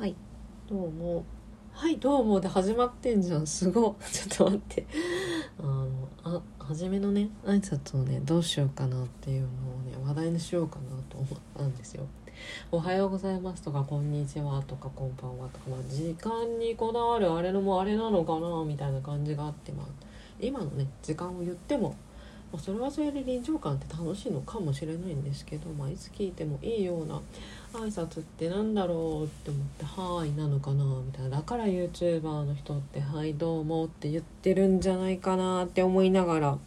はい。どうも。はいどうもで始まってんじゃん。すご ちょっと待って。あのあ初めのね挨拶をねどうしようかなっていうのをね話題にしようかなと思ったんですよ。おはようございますとか、こんにちはとか、こんばんはとか、まあ、時間にこだわるあれのもあれなのかなみたいな感じがあって、まあ、今のね、時間を言っても、まあ、それはそれで臨場感って楽しいのかもしれないんですけど、まあ、いつ聞いてもいいような挨拶ってなんだろうって思って「はーい」なのかなみたいなだから YouTuber の人って「はいどうも」って言ってるんじゃないかなって思いながら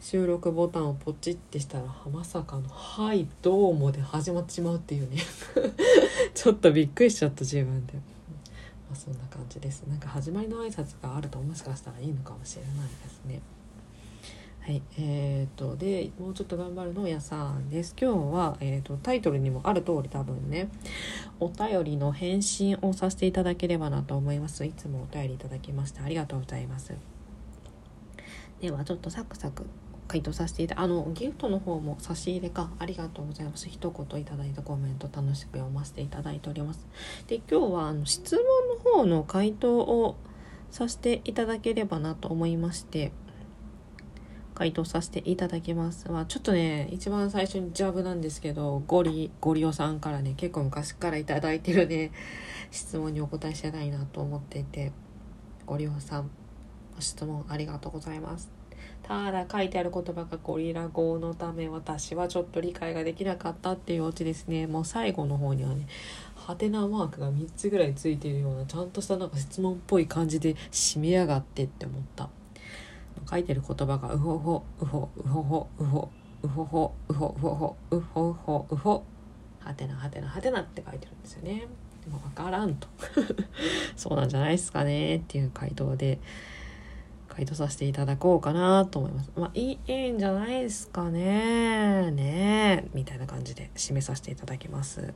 収録ボタンをポチってしたらまさかの「はいどうも」で始まってしまうっていうね ちょっとびっくりしちゃった自分で。まあ、そんな感じですなんか始まりの挨拶があるともしかしたらいいのかもしれないですね。はいえーと、でもうちょっと頑張るのやさんです。今日は、えーと、タイトルにもある通り多分ねお便りの返信をさせていただければなと思います。いつもお便りいただきましてありがとうございます。ではちょっとサクサク回答させていたあのギフトの方も差し入れかありがとうございます。一言いただいたコメント楽しく読ませていただいております。で今日はあの質問の方の回答をさせていただければなと思いまして回答させていただきます。まあ、ちょっとね、一番最初にジャブなんですけど、ゴリ、ゴリオさんからね、結構昔から頂いてるね、質問にお答えしたいなと思っていて、ゴリオさん、ご質問ありがとうございます。ただ書いてある言葉がゴリラ語のため私はちょっと理解ができなかったっていうオチですね。もう最後の方にはね、ハテナマークが3つぐらいついてるようなちゃんとしたなんか質問っぽい感じで締めやがってって思った。書いてる言葉がうほほうほうほうほうほうほほうほうほうほうほうほうはてなはてなはてなって書いてるんですよね。でも分からんと そうなんじゃないですかねっていう回答で回答させていただこうかなと思います。まあいいいいんじゃないですかねねみたいな感じで締めさせていただきます。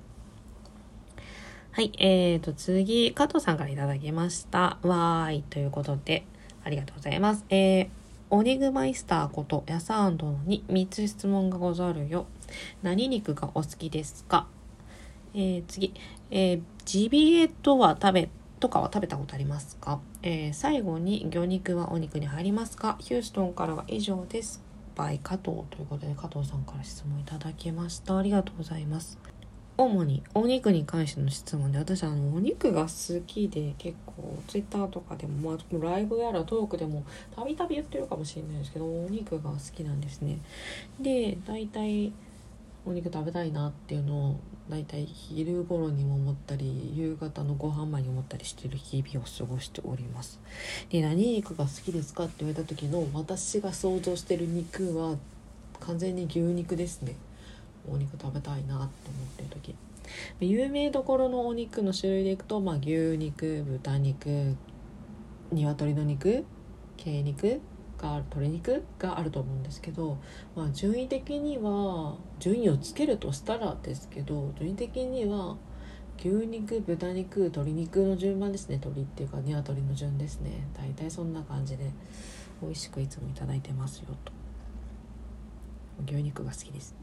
はい、えーと次、加藤さんから頂きました。わーいということで、ありがとうございます。えー、オニグマイスターことヤサン殿に3つ質問がござるよ。何肉がお好きですか？えー、次、えー、ジビエとは食べ、とかは食べたことありますか、えー、最後に魚肉はお肉に入りますか？ヒューストンからは以上です。バイ加藤ということで加藤さんから質問いただきました。ありがとうございます。主にお肉に関しての質問で私あのお肉が好きで結構ツイッターとかでも、まあ、ライブやらトークでもたびたび言ってるかもしれないですけどお肉が好きなんですねで大体お肉食べたいなっていうのを大体昼頃にも思ったり夕方のご飯前に思ったりしてる日々を過ごしております。で何肉が好きですかって言われた時の私が想像してる肉は完全に牛肉ですね。お肉食べたいなって思ってる時。有名どころのお肉の種類でいくと、まあ、牛肉豚肉鶏の肉鶏肉が鶏肉があると思うんですけど、まあ、順位的には順位をつけるとしたらですけど順位的には牛肉豚肉鶏肉の順番ですね。鶏っていうか鶏の順ですね。大体そんな感じで美味しくいつも頂いてますよと。牛肉が好きです。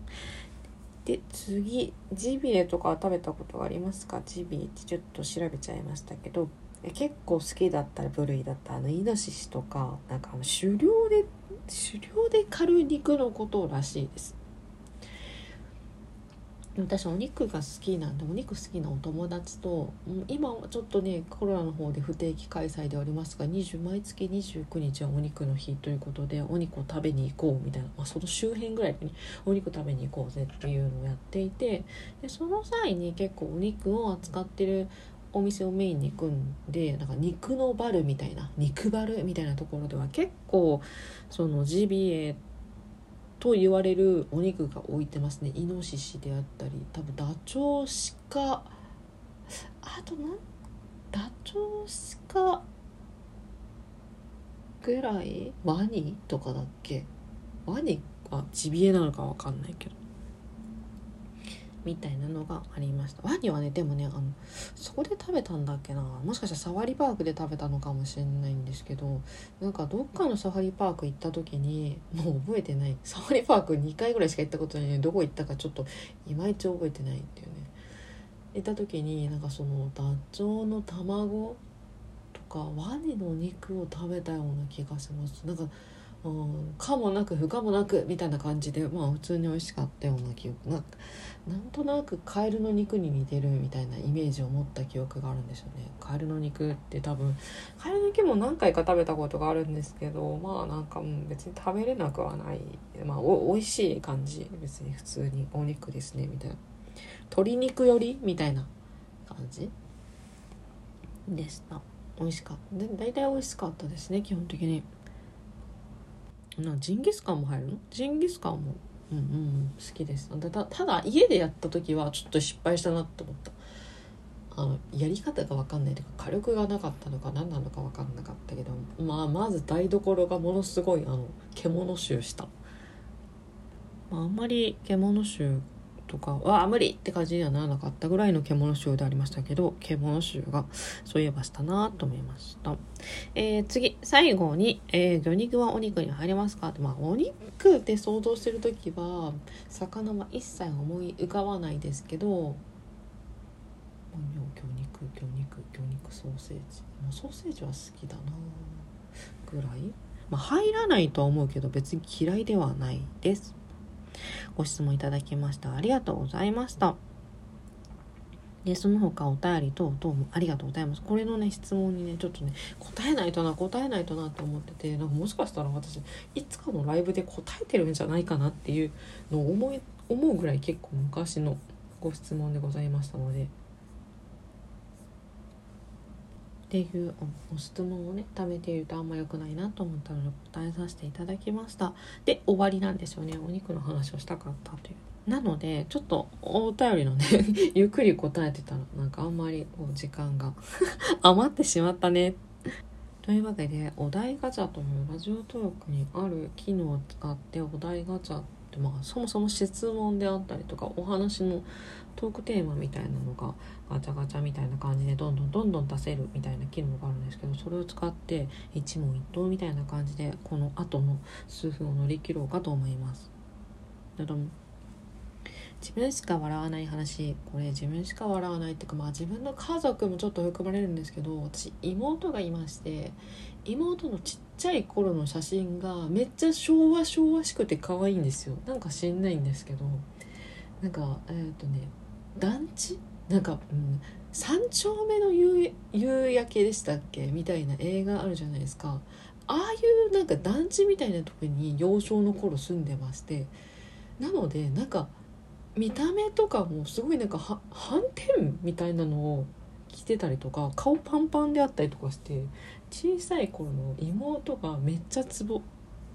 で次ジビエとか食べたことがありますか？ジビエってちょっと調べちゃいましたけど結構好きだった部類だったあのイノシシとかなんかあの狩猟で狩猟で狩る肉のことらしいです。私お肉が好きなんでお肉好きなお友達と今ちょっとねコロナの方で不定期開催でありますが20毎月29日はお肉の日ということでお肉を食べに行こうみたいな、まあ、その周辺ぐらいにお肉食べに行こうぜっていうのをやっていてでその際に結構お肉を扱ってるお店をメインに行くんでなんか肉のバルみたいな肉バルみたいなところでは結構そのジビエと言われるお肉が置いてますね。イノシシであったり多分ダチョウシカ。あとなダチョウシカぐらい？ワニとかだっけ？ワニはジビエなのか分かんないけど。みたいなのがありました。ワニはねでもねあのそこで食べたんだっけな。もしかしたらサファリパークで食べたのかもしれないんですけどなんかどっかのサファリパーク行った時にもう覚えてない。サファリパーク2回ぐらいしか行ったことないのにどこ行ったかちょっといまいち覚えてないっていうね。行った時になんかそのダチョウの卵とかワニの肉を食べたような気がします。なんかうん。かもなく不可もなくみたいな感じでまあ普通に美味しかったような記憶。ななんとなくカエルの肉に似てるみたいなイメージを持った記憶があるんですよね。カエルの肉って多分カエルの肉も何回か食べたことがあるんですけどまあなんか、別に食べれなくはない。まあお美味しい感じ別に普通にお肉ですねみたいな。鶏肉よりみたいな感じ。でした美味しかった。大体美味しかったですね基本的に。なジンギスカンも入るの？ジンギスカンもうんうん好きです。たただ家でやった時はちょっと失敗したなって思った。あのやり方が分かんないというか火力がなかったのか何なのか分かんなかったけど、まあ、まず台所がものすごいあの獣臭した、まあ、あんまり獣臭とかは無理って感じにはならなかったぐらいの獣臭でありましたけど獣臭がそういえばしたなと思いました、えー、次最後に、えー、魚肉はお肉に入りますか？ってまあお肉って想像してる時は魚は一切思い浮かばないですけど魚肉魚肉魚肉ソーセージ。もうソーセージは好きだなぐらい？まあ入らないとは思うけど別に嫌いではないです。ご質問いただきました。ありがとうございました。でその他お便り等々もありがとうございます。これのね質問にねちょっとね答えないとな答えないとなと思っててなんかもしかしたら私いつかのライブで答えてるんじゃないかなっていうのを思い思うぐらい結構昔のご質問でございましたので。っていうお質問をね貯めているとあんま良くないなと思ったので答えさせていただきました。で終わりなんですよね。お肉の話をしたかったという。なのでちょっとお便りのね ゆっくり答えてたらなんかあんまりこう時間が 余ってしまったね。というわけでお題ガチャというラジオトークにある機能を使ってお題ガチャってまあそもそも質問であったりとかお話のトークテーマみたいなのがガチャガチャみたいな感じでどんどんどんどん出せるみたいな機能があるんですけどそれを使って一問一答みたいな感じでこの後の数分を乗り切ろうかと思います。自分しか笑わない話。これ自分しか笑わないっていうかまあ自分の家族もちょっと含まれるんですけど私妹がいまして妹のちっちゃい頃の写真がめっちゃ昭和昭和しくて可愛いんですよ。なんか知んないんですけどなんかえっ、ー、とね団地？なんか、うん、三丁目の夕夕焼けでしたっけ？みたいな映画あるじゃないですか。ああいうなんか団地みたいなとこに幼少の頃住んでまして。なのでなんか見た目とかもすごいなんかは斑点みたいなのを着てたりとか顔パンパンであったりとかして小さい頃の妹がめっちゃツボ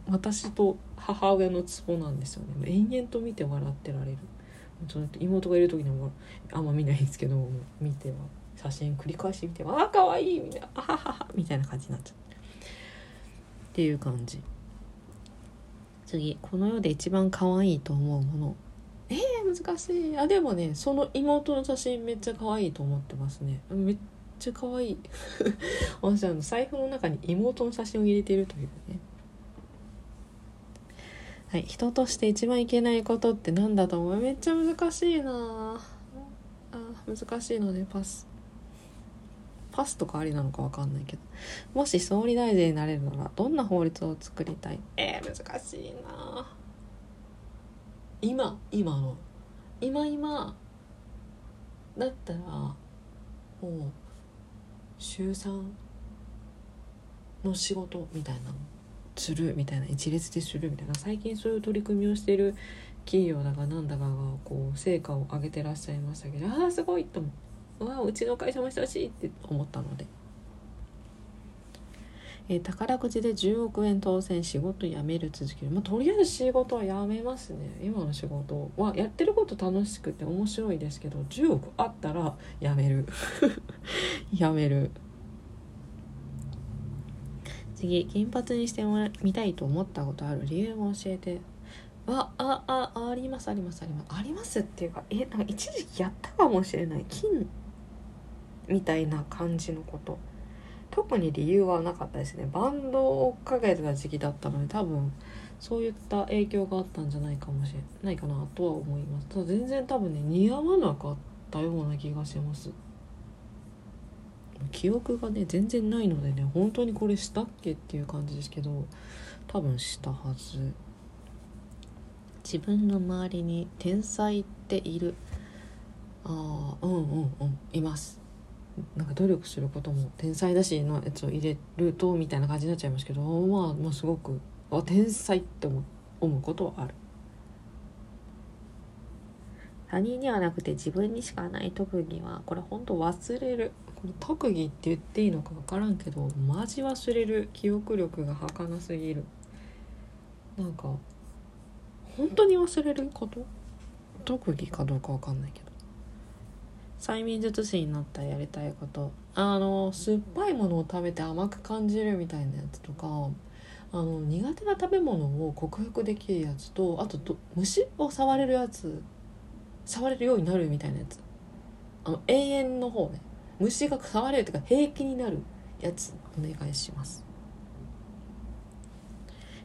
私と母親のツボなんですよね。延々と見て笑ってられる。妹がいる時にもあんま見ないんですけど見ては。写真繰り返して見てああかわいいみたいなあはははみたいな感じになっちゃうっていう感じ。次。この世で一番可愛いと思うもの、難しい。あでもねその妹の写真めっちゃ可愛いと思ってますね。めっちゃ可愛い。私あの財布の中に妹の写真を入れてるというね。はい人として一番いけないことって何だと思う？めっちゃ難しいな。あ難しいのでパス。パスとかありなのか分かんないけど。もし総理大臣になれるならどんな法律を作りたい？えー、難しいな。今今の。今今だったらもう週3の仕事みたいなのするみたいな一列でするみたいな最近そういう取り組みをしている企業だかなんだかがこう成果を上げてらっしゃいましたけどああすごいと思うわうちの会社もしたしいって思ったので。えー、宝くじで10億円当選仕事辞める続ける、まあ、とりあえず仕事は辞めますね。今の仕事はやってること楽しくて面白いですけど10億あったら辞める。辞める。次金髪にしてみたいと思ったことある理由も教えて。あああありますありますあります。ありますっていうかえなんか一時期やったかもしれない。金みたいな感じのこと。特に理由はなかったですね。バンドを追っかけてた時期だったので多分そういった影響があったんじゃないかもしれないかなとは思います。ただ全然多分ね似合わなかったったような気がします。記憶がね全然ないのでね本当にこれしたっけっていう感じですけど多分したはず。自分の周りに天才っている。ああうんうんうんいます。なんか努力することも天才だしのやつを入れるとみたいな感じになっちゃいますけどまあまあすごくあ天才って思思うことはある。他人にはなくて自分にしかない特技はこれほんと忘れる。これ特技って言っていいのか分からんけどマジ忘れる記憶力が儚すぎる。なんか本当に忘れること？特技かどうか分かんないけど催眠術師になったらやりたいこと。あの酸っぱいものを食べて甘く感じるみたいなやつとかあの苦手な食べ物を克服できるやつとあと虫を触れるやつ触れるようになるみたいなやつ。あの永遠の方ね。虫が触れるというか平気になるやつお願いします。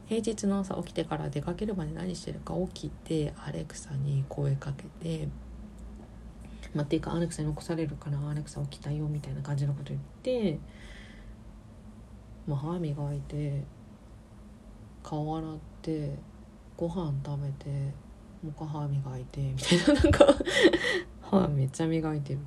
平日の朝起きてから出かけるまで何してるか起きてアレクサに声かけてまあ、っていうかアレクサに残されるからアレクサ起きたよみたいな感じのこと言ってまあ、歯磨いて顔洗ってご飯食べてもう一回歯磨いてみたいななんか 歯めっちゃ磨いてる。